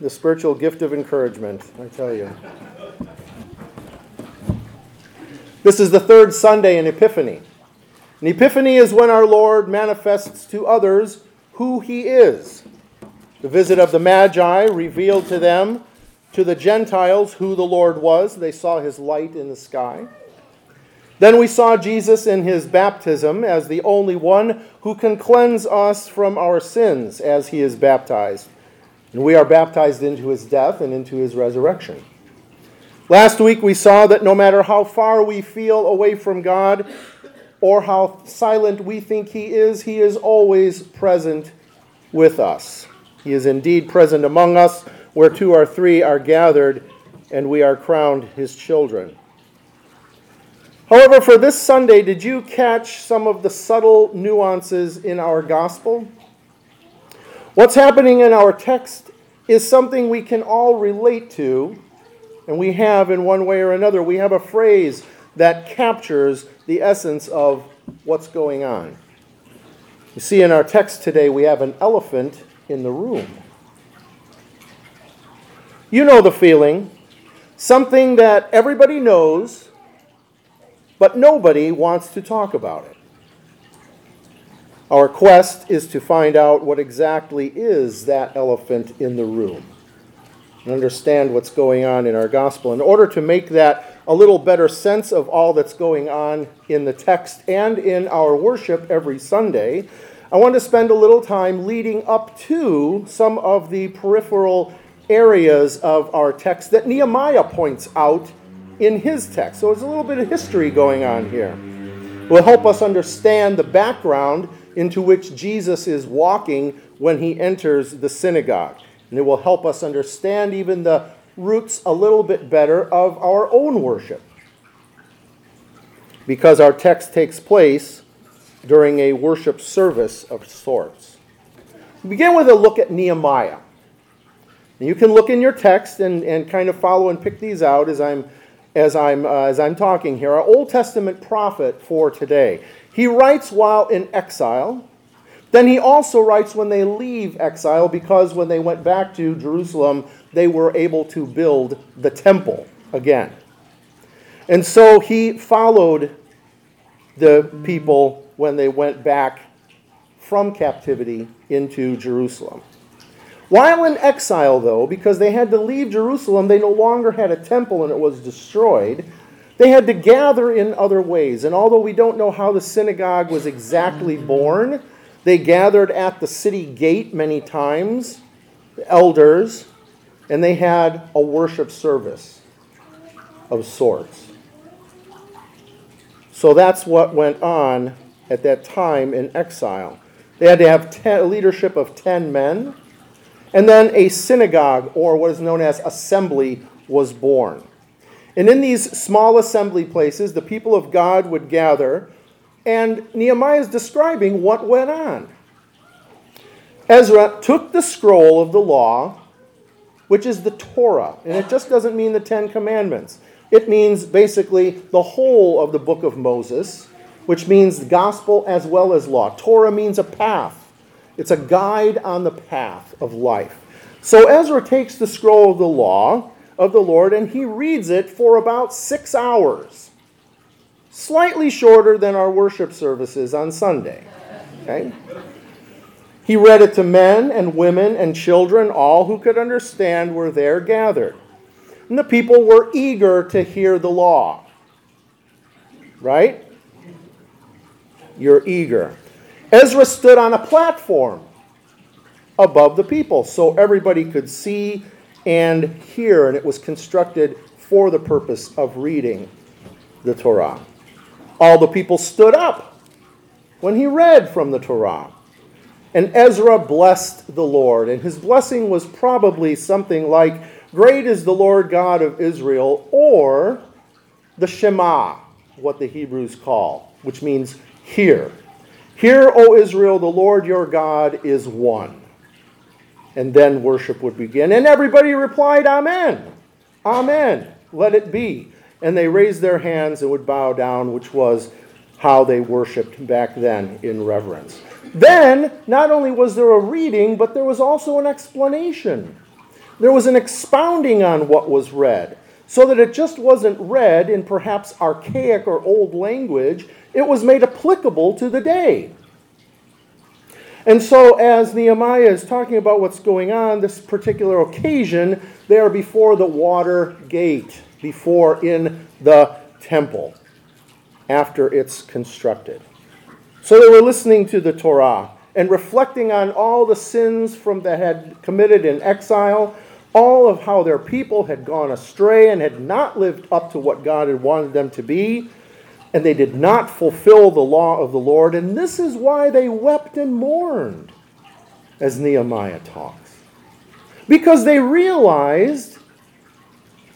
the spiritual gift of encouragement, I tell you. This is the third Sunday in Epiphany. And Epiphany is when our Lord manifests to others who he is. The visit of the Magi revealed to them, to the Gentiles, who the Lord was. They saw his light in the sky. Then we saw Jesus in his baptism as the only one who can cleanse us from our sins as he is baptized. And we are baptized into his death and into his resurrection. Last week we saw that no matter how far we feel away from God or how silent we think he is, he is always present with us. He is indeed present among us where two or three are gathered and we are crowned his children. However, for this Sunday, did you catch some of the subtle nuances in our gospel? What's happening in our text is something we can all relate to, and we have in one way or another. We have a phrase that captures the essence of what's going on. You see, in our text today, we have an elephant in the room. You know the feeling. Something that everybody knows but nobody wants to talk about it. Our quest is to find out what exactly is that elephant in the room and understand what's going on in our gospel. In order to make that a little better sense of all that's going on in the text and in our worship every Sunday, I want to spend a little time leading up to some of the peripheral areas of our text that Nehemiah points out in his text. So there's a little bit of history going on here. It will help us understand the background into which Jesus is walking when he enters the synagogue. And it will help us understand even the roots a little bit better of our own worship. Because our text takes place during a worship service of sorts. We begin with a look at Nehemiah. you can look in your text and, and kind of follow and pick these out as I'm as I'm, uh, as I'm talking here, our Old Testament prophet for today. He writes while in exile. Then he also writes when they leave exile because when they went back to Jerusalem, they were able to build the temple again. And so he followed the people when they went back from captivity into Jerusalem. While in exile, though, because they had to leave Jerusalem, they no longer had a temple and it was destroyed. They had to gather in other ways. And although we don't know how the synagogue was exactly born, they gathered at the city gate many times, the elders, and they had a worship service of sorts. So that's what went on at that time in exile. They had to have ten, a leadership of 10 men and then a synagogue, or what is known as assembly, was born. And in these small assembly places, the people of God would gather, and Nehemiah is describing what went on. Ezra took the scroll of the law, which is the Torah, and it just doesn't mean the Ten Commandments. It means basically the whole of the book of Moses, which means gospel as well as law. Torah means a path. It's a guide on the path of life. So Ezra takes the scroll of the law of the Lord and he reads it for about six hours. Slightly shorter than our worship services on Sunday. Okay? He read it to men and women and children, all who could understand were there gathered. And the people were eager to hear the law. Right? You're eager. Ezra stood on a platform above the people so everybody could see and hear, and it was constructed for the purpose of reading the Torah. All the people stood up when he read from the Torah. And Ezra blessed the Lord, and his blessing was probably something like, Great is the Lord God of Israel, or the Shema, what the Hebrews call, which means hear. Hear, O Israel, the Lord your God is one. And then worship would begin. And everybody replied, Amen. Amen. Let it be. And they raised their hands and would bow down, which was how they worshiped back then in reverence. Then, not only was there a reading, but there was also an explanation. There was an expounding on what was read, so that it just wasn't read in perhaps archaic or old language, it was made applicable to the day. And so, as Nehemiah is talking about what's going on this particular occasion, they are before the water gate, before in the temple, after it's constructed. So they were listening to the Torah and reflecting on all the sins from that had committed in exile, all of how their people had gone astray and had not lived up to what God had wanted them to be, and they did not fulfill the law of the Lord. And this is why they wept and mourned, as Nehemiah talks. Because they realized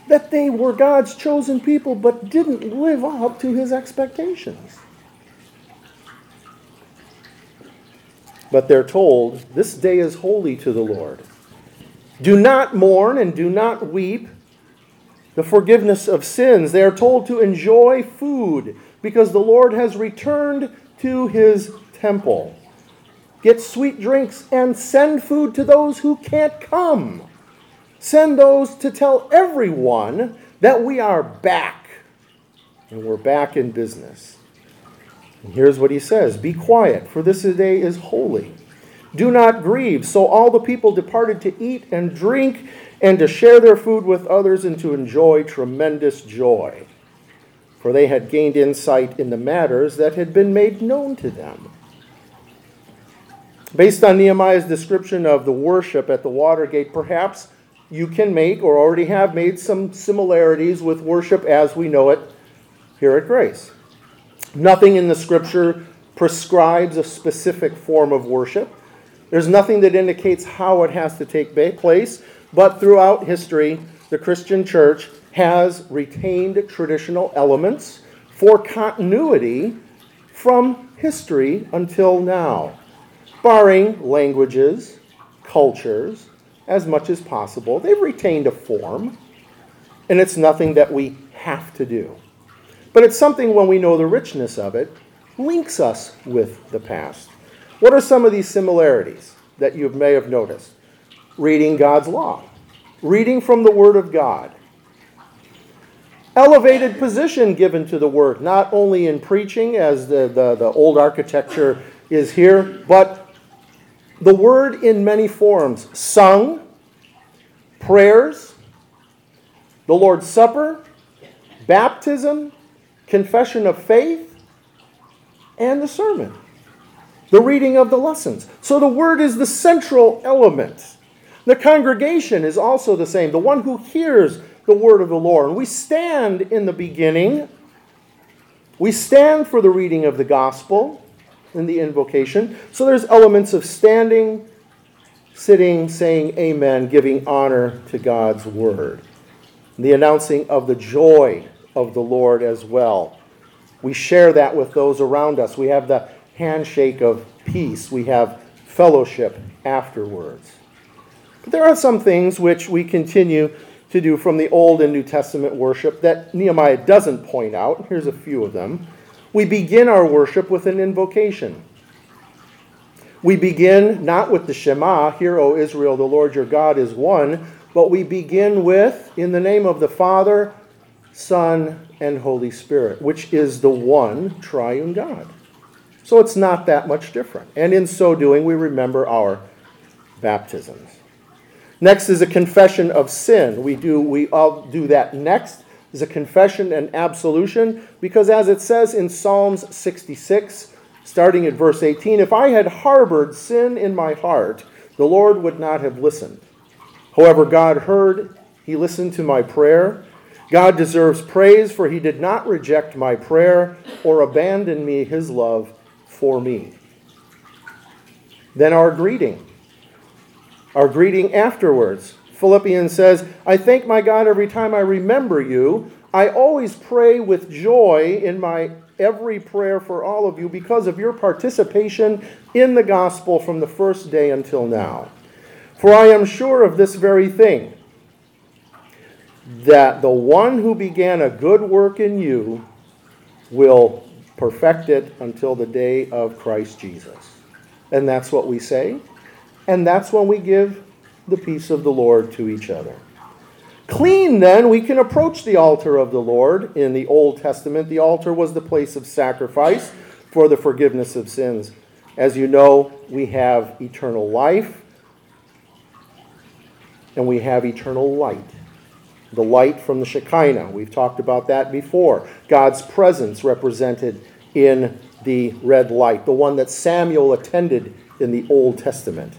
that they were God's chosen people but didn't live up to his expectations. But they're told, This day is holy to the Lord. Do not mourn and do not weep the forgiveness of sins. They are told to enjoy food because the Lord has returned to his temple. Get sweet drinks and send food to those who can't come. Send those to tell everyone that we are back and we're back in business. And here's what he says Be quiet, for this day is holy. Do not grieve. So all the people departed to eat and drink and to share their food with others and to enjoy tremendous joy. For they had gained insight in the matters that had been made known to them. Based on Nehemiah's description of the worship at the Watergate, perhaps you can make or already have made some similarities with worship as we know it here at Grace. Nothing in the scripture prescribes a specific form of worship. There's nothing that indicates how it has to take place, but throughout history, the Christian church has retained traditional elements for continuity from history until now, barring languages, cultures, as much as possible. They've retained a form, and it's nothing that we have to do. But it's something when we know the richness of it, links us with the past. What are some of these similarities that you may have noticed? Reading God's law, reading from the Word of God, elevated position given to the Word, not only in preaching, as the, the, the old architecture is here, but the Word in many forms sung, prayers, the Lord's Supper, baptism, confession of faith, and the sermon, the reading of the lessons. So the word is the central element. The congregation is also the same, the one who hears the word of the Lord. We stand in the beginning, we stand for the reading of the gospel in the invocation. So there's elements of standing, sitting, saying amen, giving honor to God's word. The announcing of the joy of the Lord as well. We share that with those around us. We have the handshake of peace. We have fellowship afterwards. But there are some things which we continue to do from the Old and New Testament worship that Nehemiah doesn't point out. Here's a few of them. We begin our worship with an invocation. We begin not with the Shema, Hear, O Israel, the Lord your God is one, but we begin with, in the name of the Father, Son, and Holy Spirit, which is the one triune God. So it's not that much different. And in so doing, we remember our baptisms. Next is a confession of sin. We do we all do that next is a confession and absolution because as it says in Psalms 66 starting at verse 18, if I had harbored sin in my heart, the Lord would not have listened. However, God heard, he listened to my prayer God deserves praise, for he did not reject my prayer or abandon me his love for me. Then our greeting. Our greeting afterwards. Philippians says, I thank my God every time I remember you. I always pray with joy in my every prayer for all of you because of your participation in the gospel from the first day until now. For I am sure of this very thing that the one who began a good work in you will perfect it until the day of Christ Jesus. And that's what we say. And that's when we give the peace of the Lord to each other. Clean, then, we can approach the altar of the Lord. In the Old Testament, the altar was the place of sacrifice for the forgiveness of sins. As you know, we have eternal life and we have eternal light. The light from the Shekinah. We've talked about that before. God's presence represented in the red light, the one that Samuel attended in the Old Testament.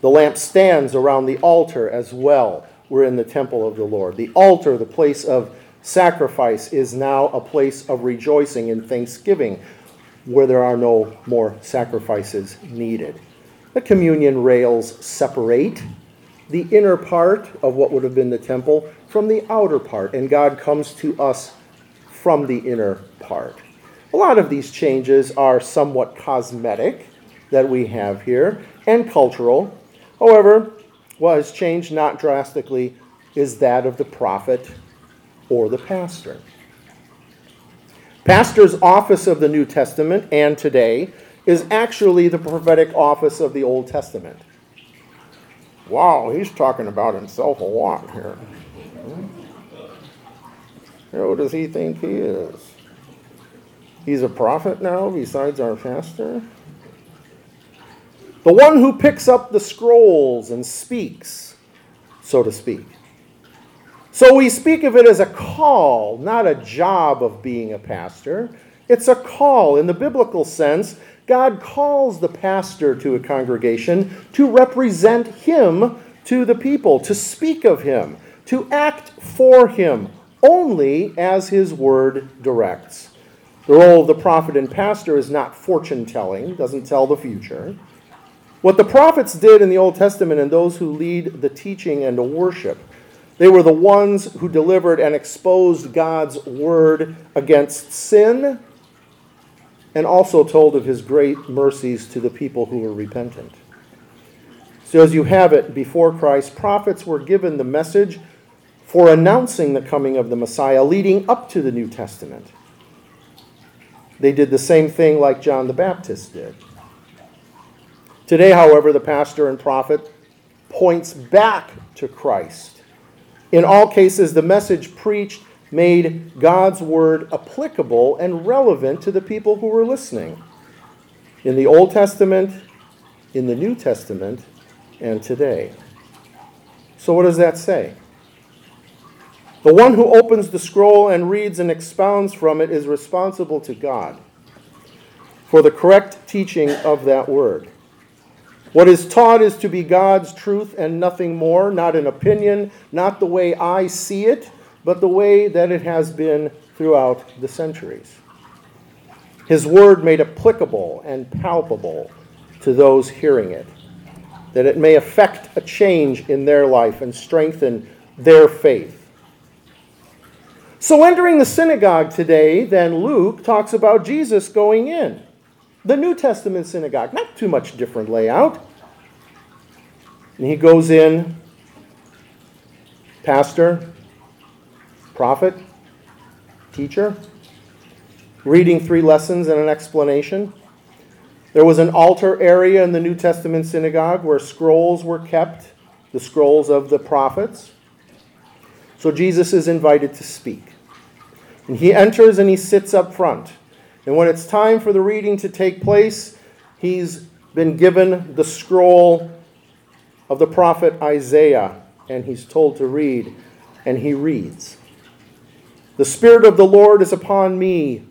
The lamp stands around the altar as well. We're in the temple of the Lord. The altar, the place of sacrifice, is now a place of rejoicing and thanksgiving where there are no more sacrifices needed. The communion rails separate the inner part of what would have been the temple from the outer part, and God comes to us from the inner part. A lot of these changes are somewhat cosmetic that we have here and cultural. However, what has changed not drastically is that of the prophet or the pastor. Pastor's office of the New Testament and today is actually the prophetic office of the Old Testament. Wow, he's talking about himself a lot here. Hmm? Who does he think he is? He's a prophet now, besides our pastor? The one who picks up the scrolls and speaks, so to speak. So we speak of it as a call, not a job of being a pastor. It's a call. In the biblical sense, God calls the pastor to a congregation to represent him to the people, to speak of him, to act for him, only as his word directs. The role of the prophet and pastor is not fortune telling, doesn't tell the future. What the prophets did in the Old Testament and those who lead the teaching and the worship, they were the ones who delivered and exposed God's word against sin and also told of his great mercies to the people who were repentant. So, as you have it before Christ, prophets were given the message for announcing the coming of the Messiah leading up to the New Testament. They did the same thing like John the Baptist did. Today, however, the pastor and prophet points back to Christ. In all cases, the message preached made God's word applicable and relevant to the people who were listening in the Old Testament, in the New Testament, and today. So, what does that say? The one who opens the scroll and reads and expounds from it is responsible to God for the correct teaching of that word. What is taught is to be God's truth and nothing more, not an opinion, not the way I see it, but the way that it has been throughout the centuries. His word made applicable and palpable to those hearing it, that it may affect a change in their life and strengthen their faith. So, entering the synagogue today, then Luke talks about Jesus going in. The New Testament synagogue, not too much different layout. And he goes in, pastor, prophet, teacher, reading three lessons and an explanation. There was an altar area in the New Testament synagogue where scrolls were kept, the scrolls of the prophets. So Jesus is invited to speak. And he enters and he sits up front. And when it's time for the reading to take place, he's been given the scroll of the prophet Isaiah, and he's told to read, and he reads. The Spirit of the Lord is upon me,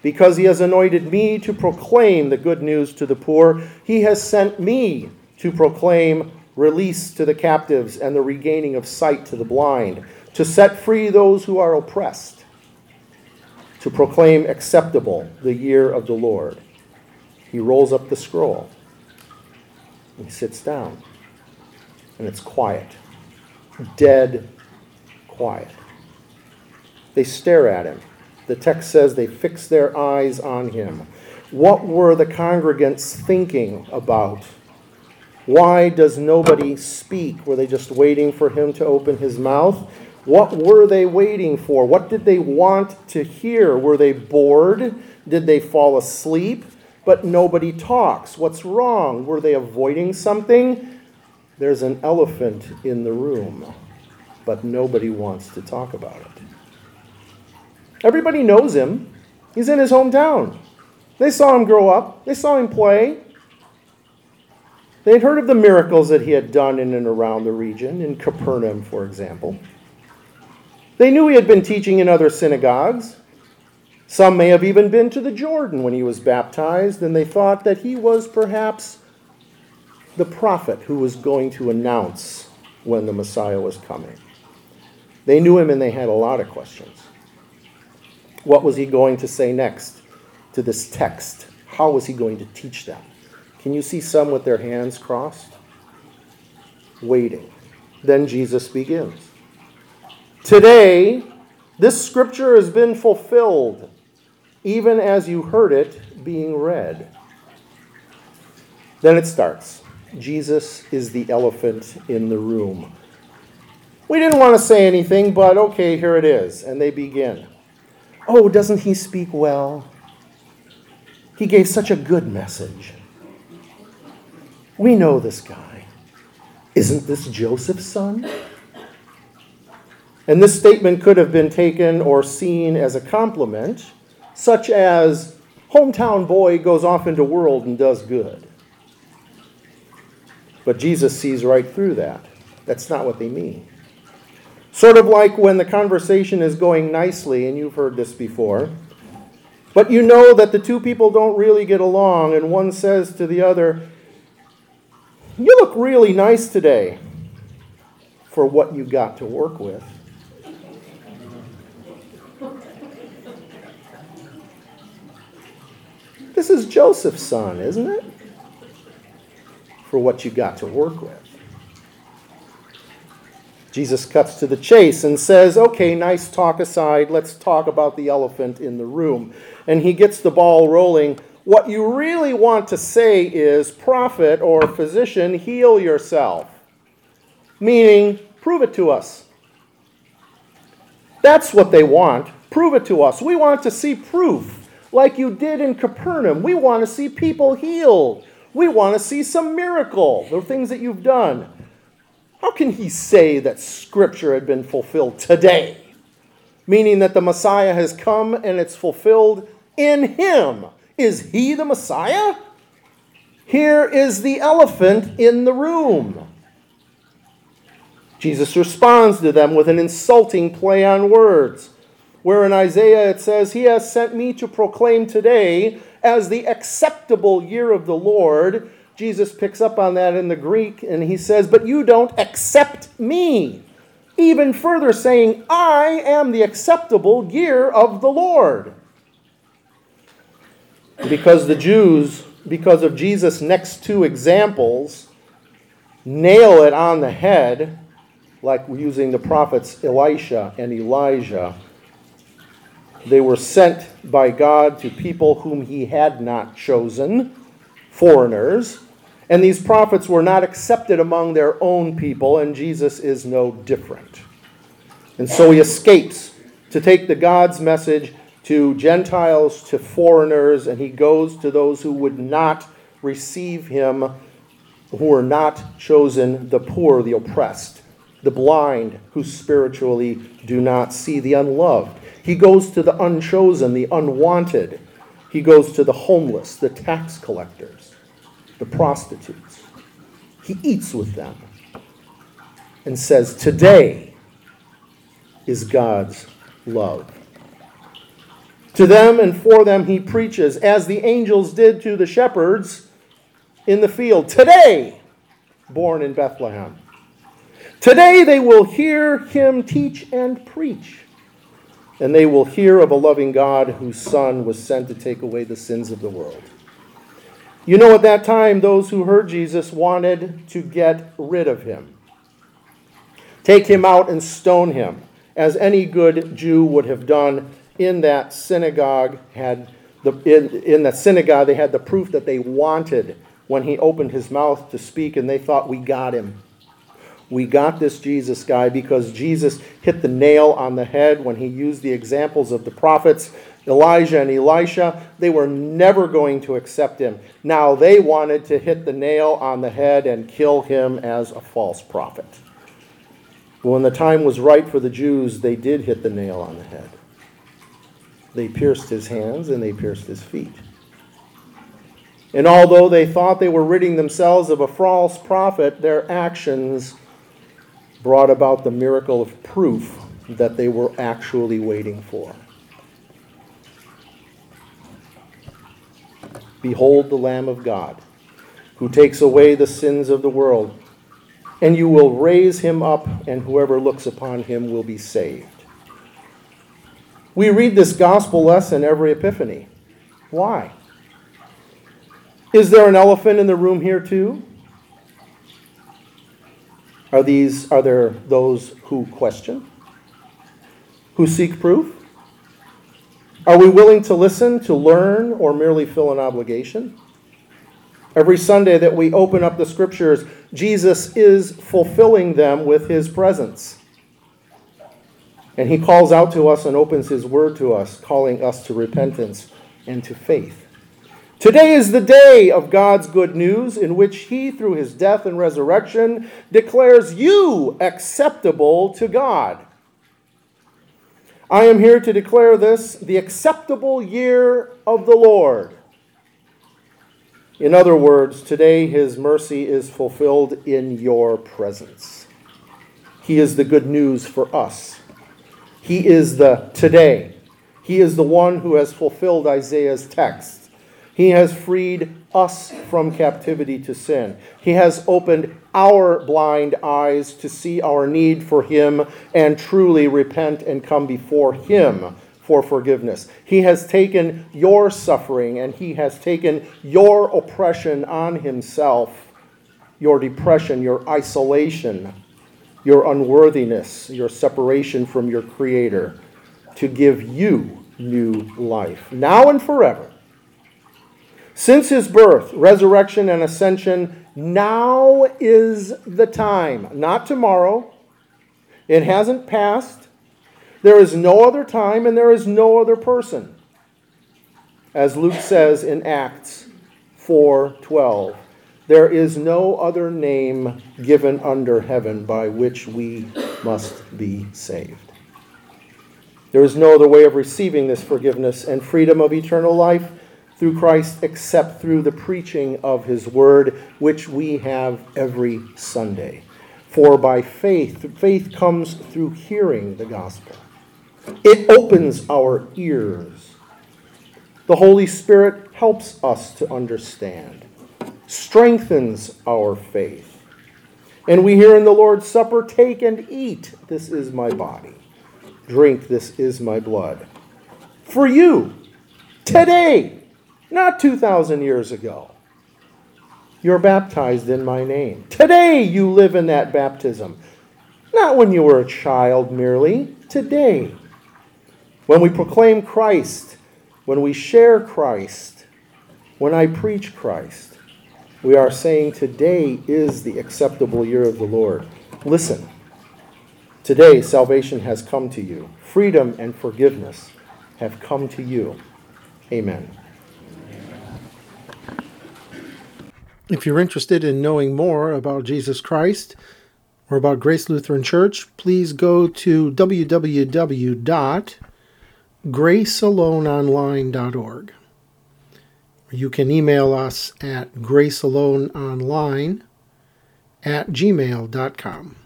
because he has anointed me to proclaim the good news to the poor. He has sent me to proclaim release to the captives and the regaining of sight to the blind, to set free those who are oppressed, to proclaim acceptable the year of the Lord. He rolls up the scroll. He sits down. And it's quiet. Dead quiet. They stare at him. The text says they fix their eyes on him. What were the congregants thinking about? Why does nobody speak? Were they just waiting for him to open his mouth? What were they waiting for? What did they want to hear? Were they bored? Did they fall asleep? But nobody talks. What's wrong? Were they avoiding something? There's an elephant in the room, but nobody wants to talk about it. Everybody knows him. He's in his hometown. They saw him grow up, they saw him play. They'd heard of the miracles that he had done in and around the region, in Capernaum, for example. They knew he had been teaching in other synagogues. Some may have even been to the Jordan when he was baptized, and they thought that he was perhaps the prophet who was going to announce when the Messiah was coming. They knew him and they had a lot of questions. What was he going to say next to this text? How was he going to teach them? Can you see some with their hands crossed? Waiting. Then Jesus begins. Today, this scripture has been fulfilled, even as you heard it being read. Then it starts Jesus is the elephant in the room. We didn't want to say anything, but okay, here it is. And they begin. Oh, doesn't he speak well? He gave such a good message. We know this guy. Isn't this Joseph's son? And this statement could have been taken or seen as a compliment, such as, hometown boy goes off into world and does good. But Jesus sees right through that. That's not what they mean. Sort of like when the conversation is going nicely, and you've heard this before, but you know that the two people don't really get along, and one says to the other, You look really nice today for what you got to work with. This is Joseph's son, isn't it? For what you got to work with. Jesus cuts to the chase and says, Okay, nice talk aside, let's talk about the elephant in the room. And he gets the ball rolling. What you really want to say is, Prophet or physician, heal yourself. Meaning, prove it to us. That's what they want. Prove it to us. We want to see proof, like you did in Capernaum. We want to see people healed. We want to see some miracle, the things that you've done. How can he say that Scripture had been fulfilled today? Meaning that the Messiah has come and it's fulfilled in him. Is he the Messiah? Here is the elephant in the room. Jesus responds to them with an insulting play on words, where in Isaiah it says, He has sent me to proclaim today as the acceptable year of the Lord Jesus picks up on that in the Greek and he says, But you don't accept me. Even further, saying, I am the acceptable year of the Lord. Because the Jews, because of Jesus' next two examples, nail it on the head, like using the prophets Elisha and Elijah. They were sent by God to people whom he had not chosen, foreigners. And these prophets were not accepted among their own people, and Jesus is no different. And so he escapes to take the God's message to Gentiles, to foreigners, and he goes to those who would not receive him, who were not chosen, the poor, the oppressed, the blind, who spiritually do not see, the unloved. He goes to the unchosen, the unwanted. He goes to the homeless, the tax collectors the prostitutes. He eats with them and says, Today is God's love. To them and for them he preaches, as the angels did to the shepherds in the field. Today, born in Bethlehem. Today they will hear him teach and preach. And they will hear of a loving God whose Son was sent to take away the sins of the world. You know, at that time, those who heard Jesus wanted to get rid of him, take him out and stone him, as any good Jew would have done in that synagogue. Had the, in, in the synagogue, they had the proof that they wanted when he opened his mouth to speak, and they thought, We got him. We got this Jesus guy because Jesus hit the nail on the head when he used the examples of the prophets Elijah and Elisha, they were never going to accept him. Now they wanted to hit the nail on the head and kill him as a false prophet. When the time was right for the Jews, they did hit the nail on the head. They pierced his hands and they pierced his feet. And although they thought they were ridding themselves of a false prophet, their actions brought about the miracle of proof that they were actually waiting for. Behold the Lamb of God, who takes away the sins of the world. And you will raise him up, and whoever looks upon him will be saved. We read this gospel lesson every Epiphany. Why? Is there an elephant in the room here, too? Are, these, are there those who question? Who seek proof? Are we willing to listen, to learn, or merely fill an obligation? Every Sunday that we open up the scriptures, Jesus is fulfilling them with his presence. And he calls out to us and opens his word to us, calling us to repentance and to faith. Today is the day of God's good news in which he, through his death and resurrection, declares you acceptable to God. I am here to declare this the acceptable year of the Lord. In other words, today his mercy is fulfilled in your presence. He is the good news for us. He is the today. He is the one who has fulfilled Isaiah's text. He has freed us from captivity to sin. He has opened our blind eyes to see our need for Him and truly repent and come before Him for forgiveness. He has taken your suffering and He has taken your oppression on Himself, your depression, your isolation, your unworthiness, your separation from your Creator, to give you new life, now and forever. Since his birth, resurrection, and ascension, now is the time, not tomorrow. It hasn't passed. There is no other time, and there is no other person. As Luke says in Acts 4:12, there is no other name given under heaven by which we must be saved. There is no other way of receiving this forgiveness and freedom of eternal life through Christ except through the preaching of his word, which we have every Sunday. For by faith, faith comes through hearing the gospel. It opens our ears. The Holy Spirit helps us to understand, strengthens our faith. And we hear in the Lord's Supper take and eat. This is my body. Drink, this is my blood. For you, today, not 2,000 years ago. You're baptized in my name. Today you live in that baptism. Not when you were a child merely, today. When we proclaim Christ, when we share Christ, when I preach Christ, we are saying today is the acceptable year of the Lord. Listen, today salvation has come to you, freedom and forgiveness have come to you. Amen. If you're interested in knowing more about Jesus Christ or about Grace Lutheran Church, please go to www.gracealoneonline.org. You can email us at gracealoneonline at gmail.com.